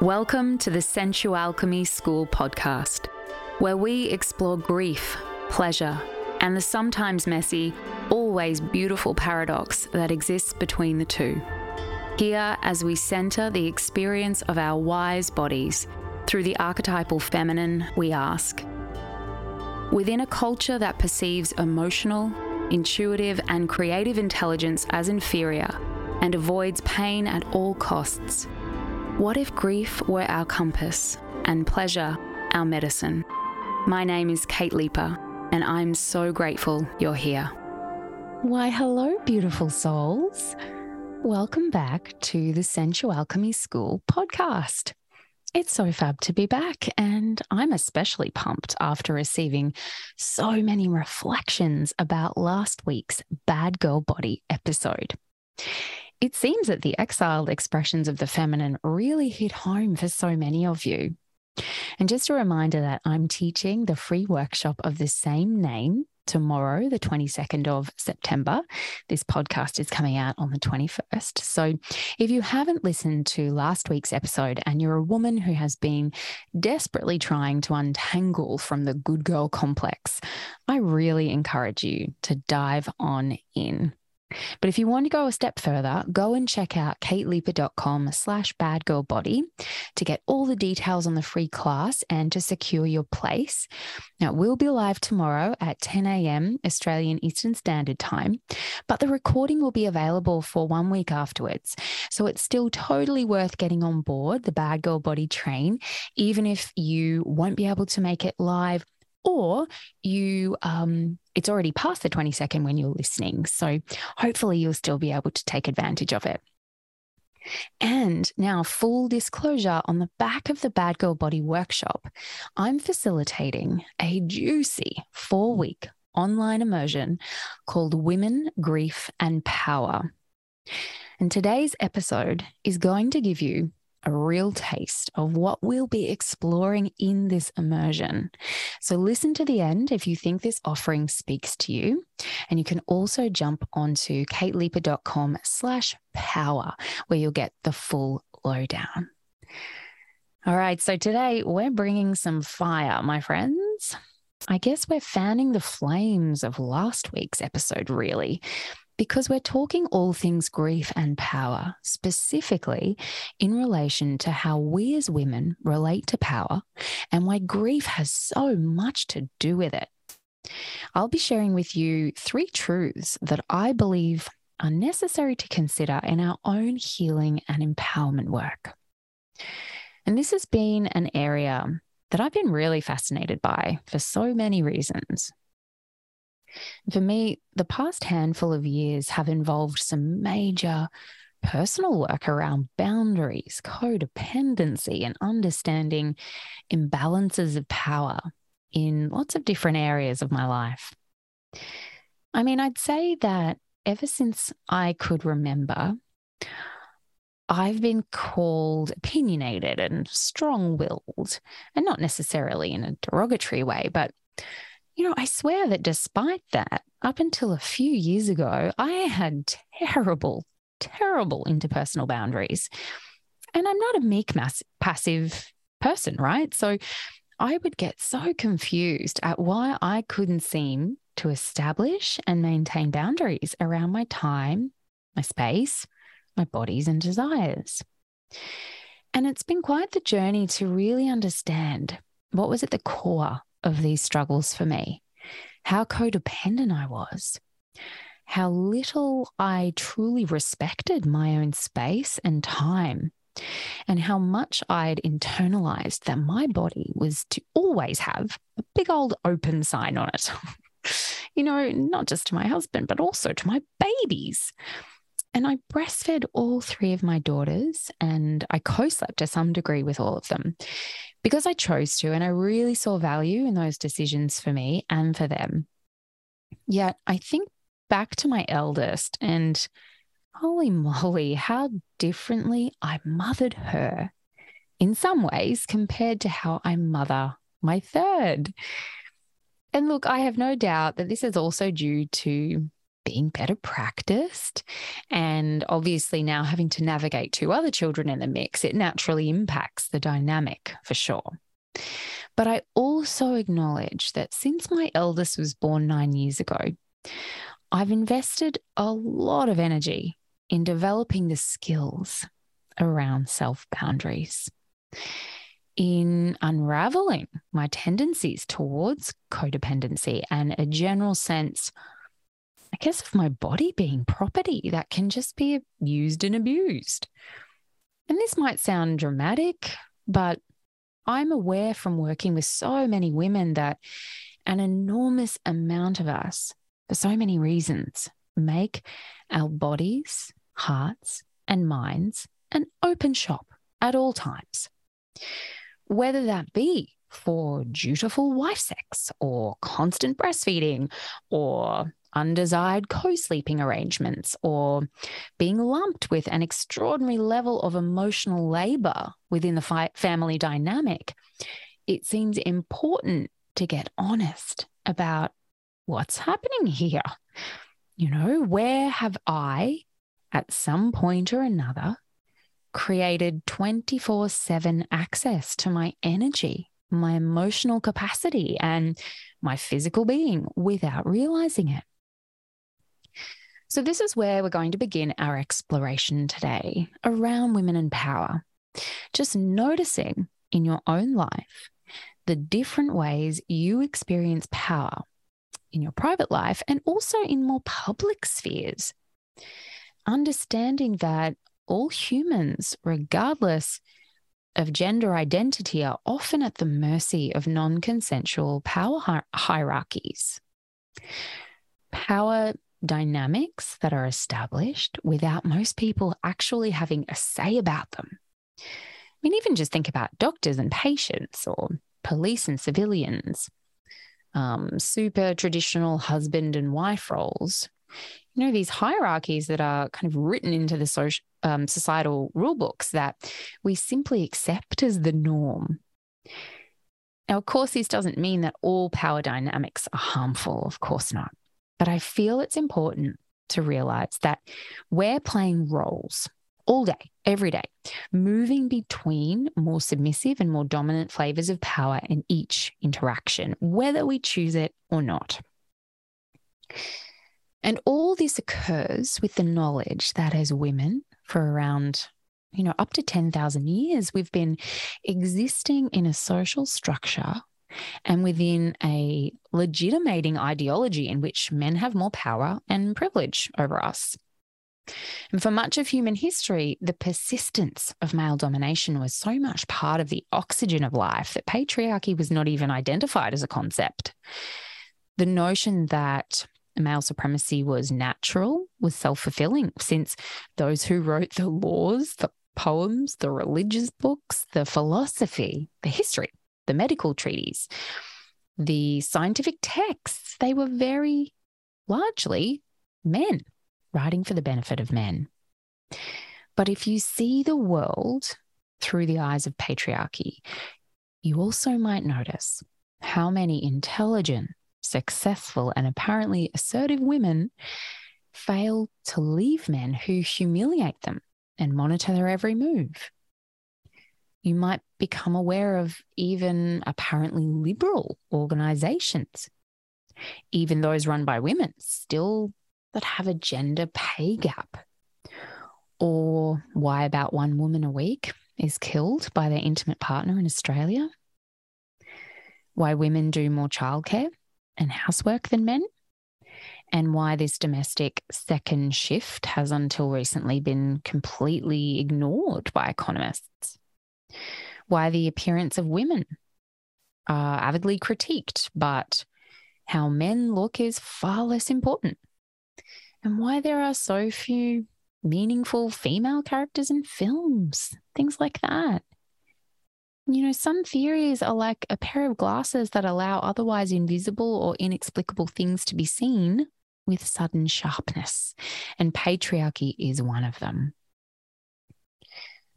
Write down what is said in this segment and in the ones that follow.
Welcome to the SensuAlchemy School podcast, where we explore grief, pleasure, and the sometimes messy, always beautiful paradox that exists between the two. Here, as we center the experience of our wise bodies through the archetypal feminine, we ask Within a culture that perceives emotional, intuitive, and creative intelligence as inferior and avoids pain at all costs, what if grief were our compass and pleasure our medicine? My name is Kate Leeper, and I'm so grateful you're here. Why, hello, beautiful souls. Welcome back to the SensuAlchemy School podcast. It's so fab to be back, and I'm especially pumped after receiving so many reflections about last week's Bad Girl Body episode. It seems that the exiled expressions of the feminine really hit home for so many of you. And just a reminder that I'm teaching the free workshop of the same name tomorrow, the 22nd of September. This podcast is coming out on the 21st. So if you haven't listened to last week's episode and you're a woman who has been desperately trying to untangle from the good girl complex, I really encourage you to dive on in. But if you want to go a step further, go and check out kateleeper.com slash badgirlbody to get all the details on the free class and to secure your place. Now, it will be live tomorrow at 10 a.m. Australian Eastern Standard Time, but the recording will be available for one week afterwards. So it's still totally worth getting on board the Bad Girl Body train, even if you won't be able to make it live or you um, it's already past the 22nd when you're listening so hopefully you'll still be able to take advantage of it and now, full disclosure on the back of the Bad Girl Body workshop, I'm facilitating a juicy four week online immersion called Women, Grief, and Power. And today's episode is going to give you a real taste of what we'll be exploring in this immersion. So listen to the end if you think this offering speaks to you. And you can also jump onto kateleeper.com slash power where you'll get the full lowdown. All right, so today we're bringing some fire, my friends. I guess we're fanning the flames of last week's episode, really because we're talking all things grief and power, specifically in relation to how we as women relate to power and why grief has so much to do with it. I'll be sharing with you three truths that I believe are necessary to consider in our own healing and empowerment work. And this has been an area that I've been really fascinated by for so many reasons. For me, the past handful of years have involved some major personal work around boundaries, codependency, and understanding imbalances of power in lots of different areas of my life. I mean, I'd say that ever since I could remember, I've been called opinionated and strong willed, and not necessarily in a derogatory way, but you know, I swear that despite that, up until a few years ago, I had terrible, terrible interpersonal boundaries. And I'm not a meek, mass- passive person, right? So I would get so confused at why I couldn't seem to establish and maintain boundaries around my time, my space, my bodies, and desires. And it's been quite the journey to really understand what was at the core of these struggles for me, how codependent I was, how little I truly respected my own space and time, and how much I'd internalized that my body was to always have a big old open sign on it. you know, not just to my husband, but also to my babies. And I breastfed all three of my daughters and I co slept to some degree with all of them because I chose to. And I really saw value in those decisions for me and for them. Yet I think back to my eldest and holy moly, how differently I mothered her in some ways compared to how I mother my third. And look, I have no doubt that this is also due to being better practiced. And obviously, now having to navigate two other children in the mix, it naturally impacts the dynamic for sure. But I also acknowledge that since my eldest was born nine years ago, I've invested a lot of energy in developing the skills around self boundaries, in unraveling my tendencies towards codependency and a general sense, I guess, of my body being property that can just be used and abused. And this might sound dramatic, but I'm aware from working with so many women that an enormous amount of us, for so many reasons, make our bodies, hearts, and minds an open shop at all times. Whether that be for dutiful wife sex or constant breastfeeding or undesired co sleeping arrangements or being lumped with an extraordinary level of emotional labor within the fi- family dynamic, it seems important to get honest about what's happening here. You know, where have I, at some point or another, created 24 7 access to my energy, my emotional capacity, and my physical being without realizing it? So, this is where we're going to begin our exploration today around women and power. Just noticing in your own life the different ways you experience power in your private life and also in more public spheres. Understanding that all humans, regardless of gender identity, are often at the mercy of non consensual power hi- hierarchies. Power dynamics that are established without most people actually having a say about them. I mean, even just think about doctors and patients or police and civilians, um, super traditional husband and wife roles. You know, these hierarchies that are kind of written into the social, um, societal rule books that we simply accept as the norm. Now, of course, this doesn't mean that all power dynamics are harmful. Of course not. But I feel it's important to realize that we're playing roles all day, every day, moving between more submissive and more dominant flavors of power in each interaction, whether we choose it or not. And all this occurs with the knowledge that as women, for around you know, up to 10,000 years, we've been existing in a social structure and within a legitimating ideology in which men have more power and privilege over us. And for much of human history, the persistence of male domination was so much part of the oxygen of life that patriarchy was not even identified as a concept. The notion that male supremacy was natural was self fulfilling, since those who wrote the laws, the poems, the religious books, the philosophy, the history, the medical treaties, the scientific texts, they were very largely men writing for the benefit of men. But if you see the world through the eyes of patriarchy, you also might notice how many intelligent, successful, and apparently assertive women fail to leave men who humiliate them and monitor their every move you might become aware of even apparently liberal organizations, even those run by women, still that have a gender pay gap. Or why about one woman a week is killed by their intimate partner in Australia. Why women do more childcare and housework than men. And why this domestic second shift has until recently been completely ignored by economists why the appearance of women are avidly critiqued, but how men look is far less important, and why there are so few meaningful female characters in films, things like that. You know, some theories are like a pair of glasses that allow otherwise invisible or inexplicable things to be seen with sudden sharpness, and patriarchy is one of them.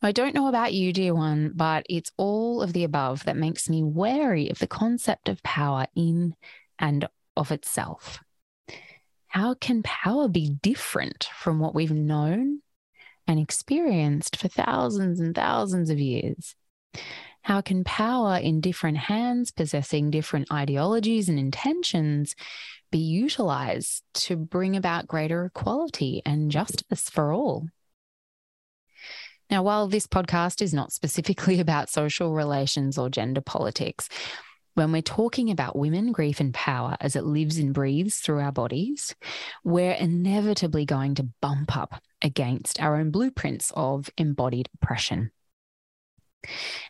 I don't know about you, dear one, but it's all of the above that makes me wary of the concept of power in and of itself. how can power be different from what we've known and experienced for thousands and thousands of years? How can power in different hands, possessing different ideologies and intentions, be utilized to bring about greater equality and justice for all? Now, while this podcast is not specifically about social relations or gender politics, when we're talking about women, grief, and power as it lives and breathes through our bodies, we're inevitably going to bump up against our own blueprints of embodied oppression.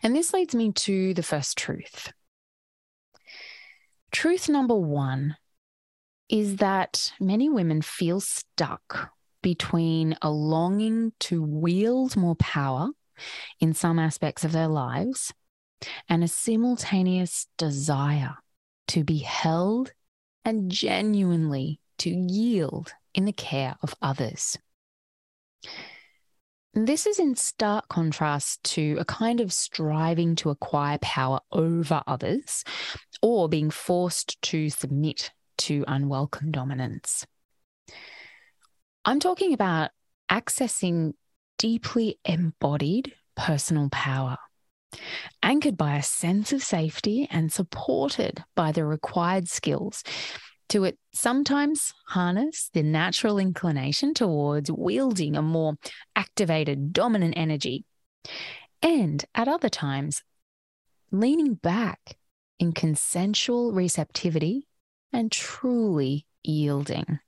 And this leads me to the first truth. Truth number one is that many women feel stuck between a longing to wield more power in some aspects of their lives and a simultaneous desire to be held and genuinely to yield in the care of others. This is in stark contrast to a kind of striving to acquire power over others or being forced to submit to unwelcome dominance. I'm talking about accessing deeply embodied personal power anchored by a sense of safety and supported by the required skills to it sometimes harness the natural inclination towards wielding a more activated, dominant energy, and at other times, leaning back in consensual receptivity and truly yielding.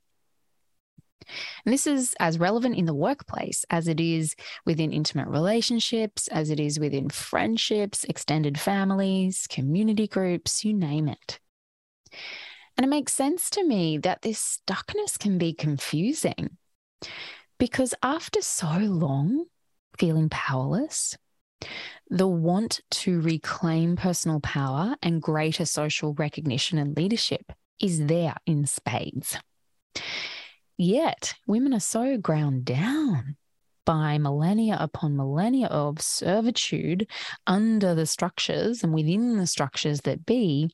And this is as relevant in the workplace as it is within intimate relationships, as it is within friendships, extended families, community groups, you name it. And it makes sense to me that this stuckness can be confusing because after so long feeling powerless, the want to reclaim personal power and greater social recognition and leadership is there in spades. Yet, women are so ground down by millennia upon millennia of servitude under the structures and within the structures that be,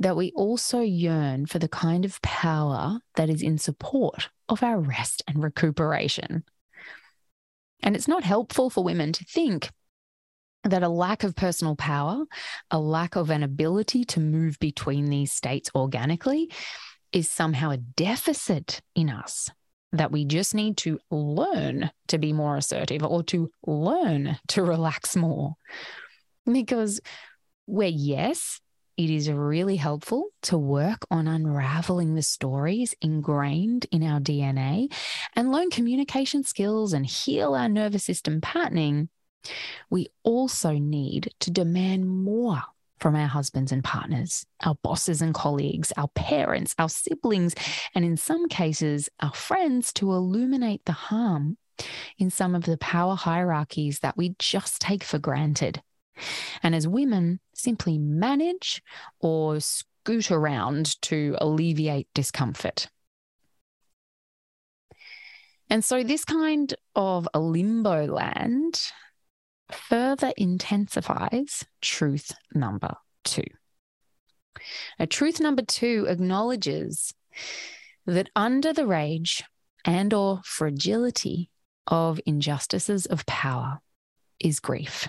that we also yearn for the kind of power that is in support of our rest and recuperation. And it's not helpful for women to think that a lack of personal power, a lack of an ability to move between these states organically, is somehow a deficit in us that we just need to learn to be more assertive or to learn to relax more. Because where, yes, it is really helpful to work on unraveling the stories ingrained in our DNA and learn communication skills and heal our nervous system patterning. We also need to demand more from our husbands and partners, our bosses and colleagues, our parents, our siblings, and in some cases, our friends to illuminate the harm in some of the power hierarchies that we just take for granted. And as women, simply manage or scoot around to alleviate discomfort. And so, this kind of a limbo land further intensifies truth number two. A truth number two acknowledges that under the rage and or fragility of injustices of power is grief.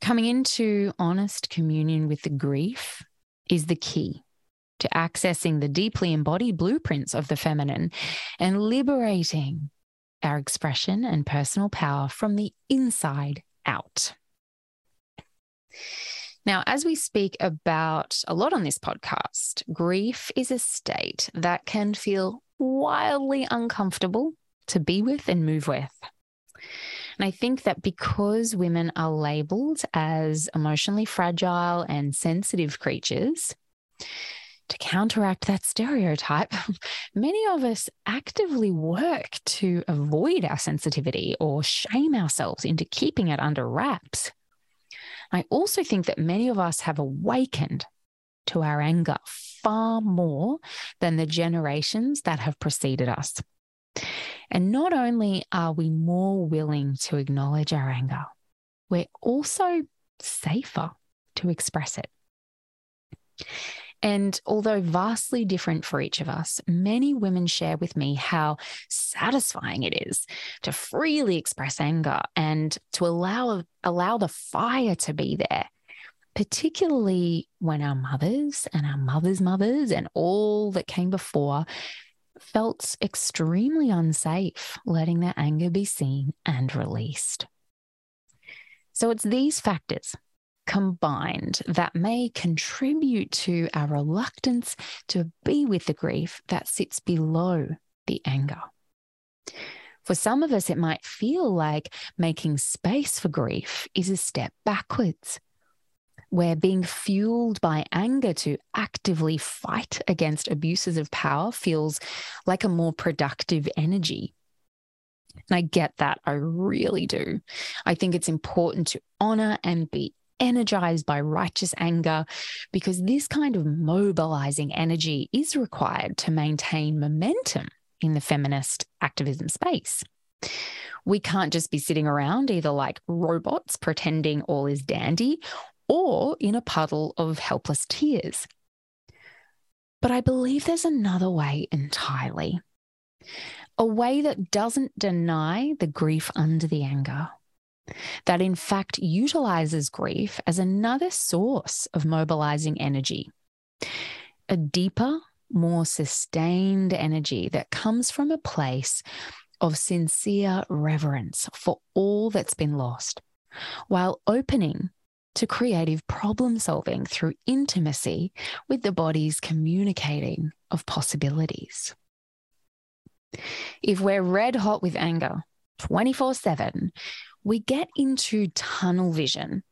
Coming into honest communion with the grief is the key to accessing the deeply embodied blueprints of the feminine and liberating our expression and personal power from the inside out. Now, as we speak about a lot on this podcast, grief is a state that can feel wildly uncomfortable to be with and move with. And I think that because women are labeled as emotionally fragile and sensitive creatures, to counteract that stereotype, many of us actively work to avoid our sensitivity or shame ourselves into keeping it under wraps. I also think that many of us have awakened to our anger far more than the generations that have preceded us. And not only are we more willing to acknowledge our anger, we're also safer to express it. And although vastly different for each of us, many women share with me how satisfying it is to freely express anger and to allow, allow the fire to be there particularly when our mothers and our mothers' mothers and all that came before felt extremely unsafe letting their anger be seen and released. So it's these factors combined that may contribute to our reluctance to be with the grief that sits below the anger. For some of us, it might feel like making space for grief is a step backwards where being fueled by anger to actively fight against abuses of power feels like a more productive energy. And I get that. I really do. I think it's important to honor and be energized by righteous anger because this kind of mobilizing energy is required to maintain momentum in the feminist activism space. We can't just be sitting around either like robots pretending all is dandy or in a puddle of helpless tears. But I believe there's another way entirely. A way that doesn't deny the grief under the anger, that in fact utilizes grief as another source of mobilizing energy. A deeper, more sustained energy that comes from a place of sincere reverence for all that's been lost, while opening to creative problem solving through intimacy with the body's communicating of possibilities. If we're red hot with anger 24 7, we get into tunnel vision.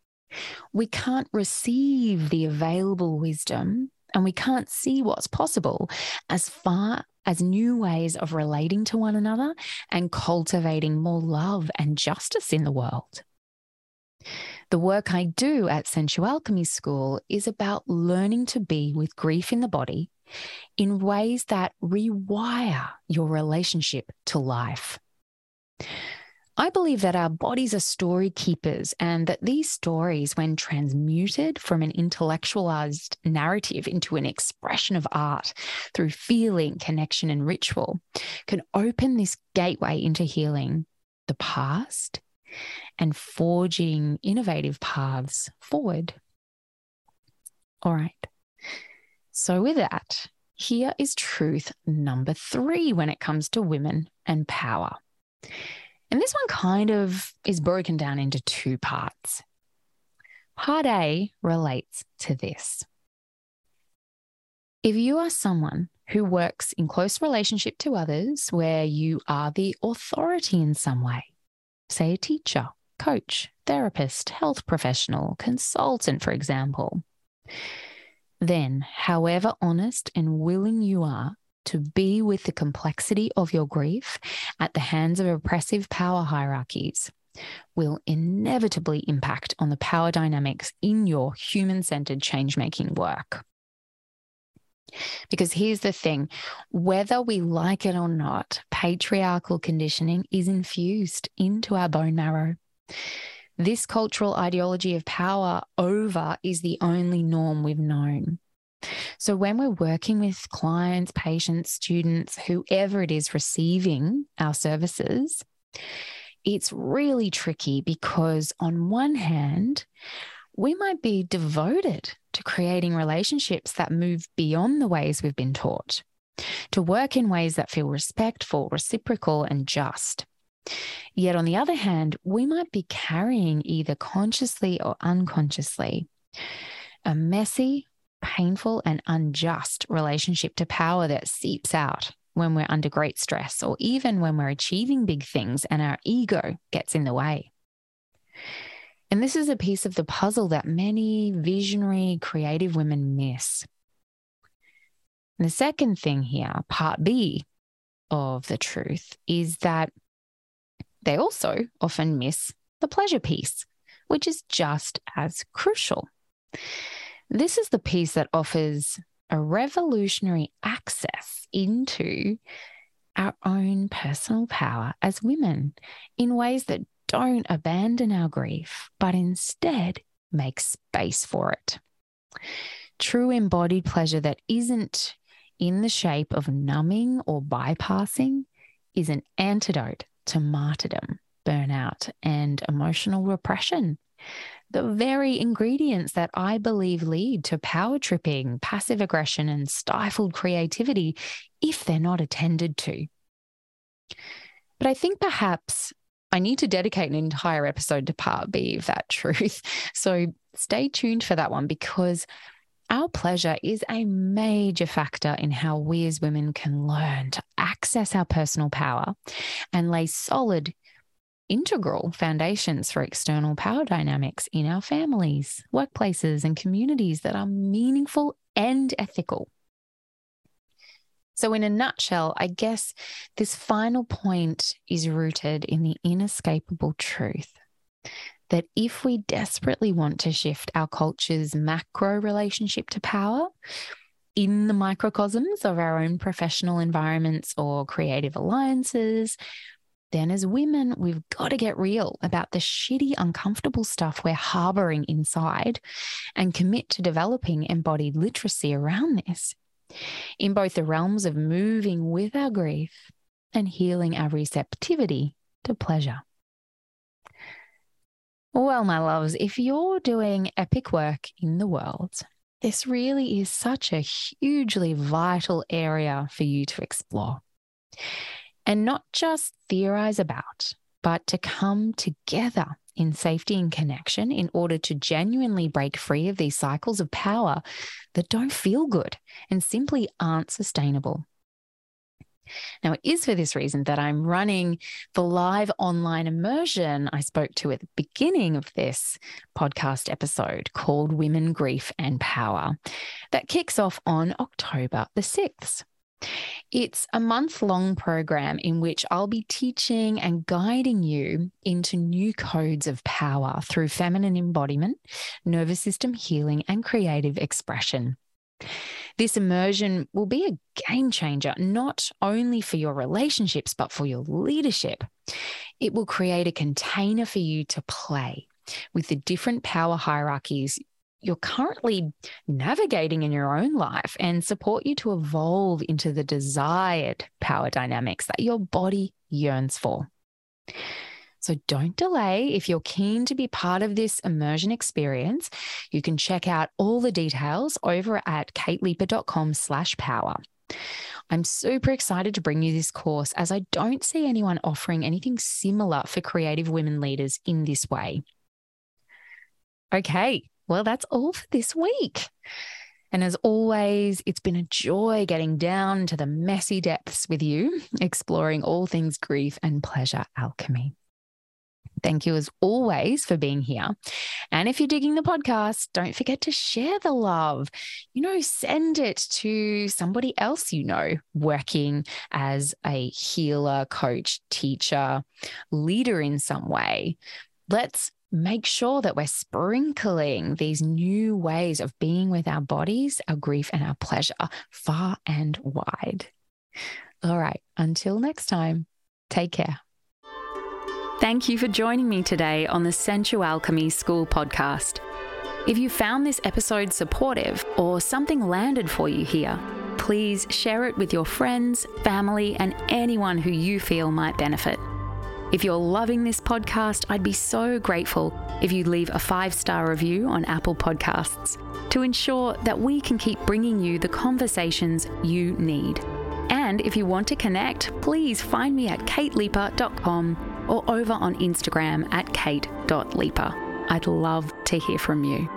We can't receive the available wisdom and we can't see what's possible as far as new ways of relating to one another and cultivating more love and justice in the world. The work I do at Sensual SensuAlchemy School is about learning to be with grief in the body in ways that rewire your relationship to life. I believe that our bodies are story keepers and that these stories, when transmuted from an intellectualized narrative into an expression of art through feeling, connection, and ritual, can open this gateway into healing the past and forging innovative paths forward. All right. So, with that, here is truth number three when it comes to women and power. And this one kind of is broken down into two parts. Part A relates to this. If you are someone who works in close relationship to others, where you are the authority in some way, say a teacher, coach, therapist, health professional, consultant, for example. Then, however honest and willing you are to be with the complexity of your grief at the hands of oppressive power hierarchies, will inevitably impact on the power dynamics in your human centered change making work. Because here's the thing whether we like it or not, patriarchal conditioning is infused into our bone marrow. This cultural ideology of power over is the only norm we've known. So, when we're working with clients, patients, students, whoever it is receiving our services, it's really tricky because, on one hand, we might be devoted to creating relationships that move beyond the ways we've been taught, to work in ways that feel respectful, reciprocal, and just. Yet, on the other hand, we might be carrying either consciously or unconsciously a messy, painful, and unjust relationship to power that seeps out when we're under great stress or even when we're achieving big things and our ego gets in the way. And this is a piece of the puzzle that many visionary, creative women miss. And the second thing here, part B of the truth, is that they also often miss the pleasure piece, which is just as crucial. This is the piece that offers a revolutionary access into our own personal power as women in ways that don't abandon our grief, but instead make space for it. True embodied pleasure that isn't in the shape of numbing or bypassing is an antidote to martyrdom, burnout, and emotional repression. The very ingredients that I believe lead to power tripping, passive aggression, and stifled creativity if they're not attended to. But I think perhaps I need to dedicate an entire episode to part B of that truth. So stay tuned for that one because our pleasure is a major factor in how we as women can learn to access our personal power and lay solid, integral foundations for external power dynamics in our families, workplaces, and communities that are meaningful and ethical. So, in a nutshell, I guess this final point is rooted in the inescapable truth that if we desperately want to shift our culture's macro relationship to power in the microcosms of our own professional environments or creative alliances, then as women, we've got to get real about the shitty, uncomfortable stuff we're harboring inside and commit to developing embodied literacy around this in both the realms of moving with our grief and healing our receptivity to pleasure. Well, my loves, if you're doing epic work in the world, this really is such a hugely vital area for you to explore. And not just theorize about, but to come together in safety and connection in order to genuinely break free of these cycles of power that don't feel good and simply aren't sustainable. Now, it is for this reason that I'm running the live online immersion I spoke to at the beginning of this podcast episode called Women, Grief and Power that kicks off on October the 6th. It's a month long program in which I'll be teaching and guiding you into new codes of power through feminine embodiment, nervous system healing, and creative expression. This immersion will be a game changer, not only for your relationships, but for your leadership. It will create a container for you to play with the different power hierarchies you're currently navigating in your own life and support you to evolve into the desired power dynamics that your body yearns for. So don't delay. If you're keen to be part of this immersion experience, you can check out all the details over at kateleeper.com slash power. I'm super excited to bring you this course as I don't see anyone offering anything similar for creative women leaders in this way. Okay, well, that's all for this week. And as always, it's been a joy getting down to the messy depths with you, exploring all things grief and pleasure alchemy. Thank you as always for being here. And if you're digging the podcast, don't forget to share the love. You know, send it to somebody else you know working as a healer, coach, teacher, leader in some way. Let's make sure that we're sprinkling these new ways of being with our bodies, our grief, and our pleasure far and wide. All right, until next time, take care. Thank you for joining me today on the SensuAlchemy School podcast. If you found this episode supportive or something landed for you here, please share it with your friends, family, and anyone who you feel might benefit. If you're loving this podcast, I'd be so grateful if you'd leave a five star review on Apple Podcasts to ensure that we can keep bringing you the conversations you need. And if you want to connect, please find me at kateleeper.com or over on Instagram at kate.leeper. I'd love to hear from you.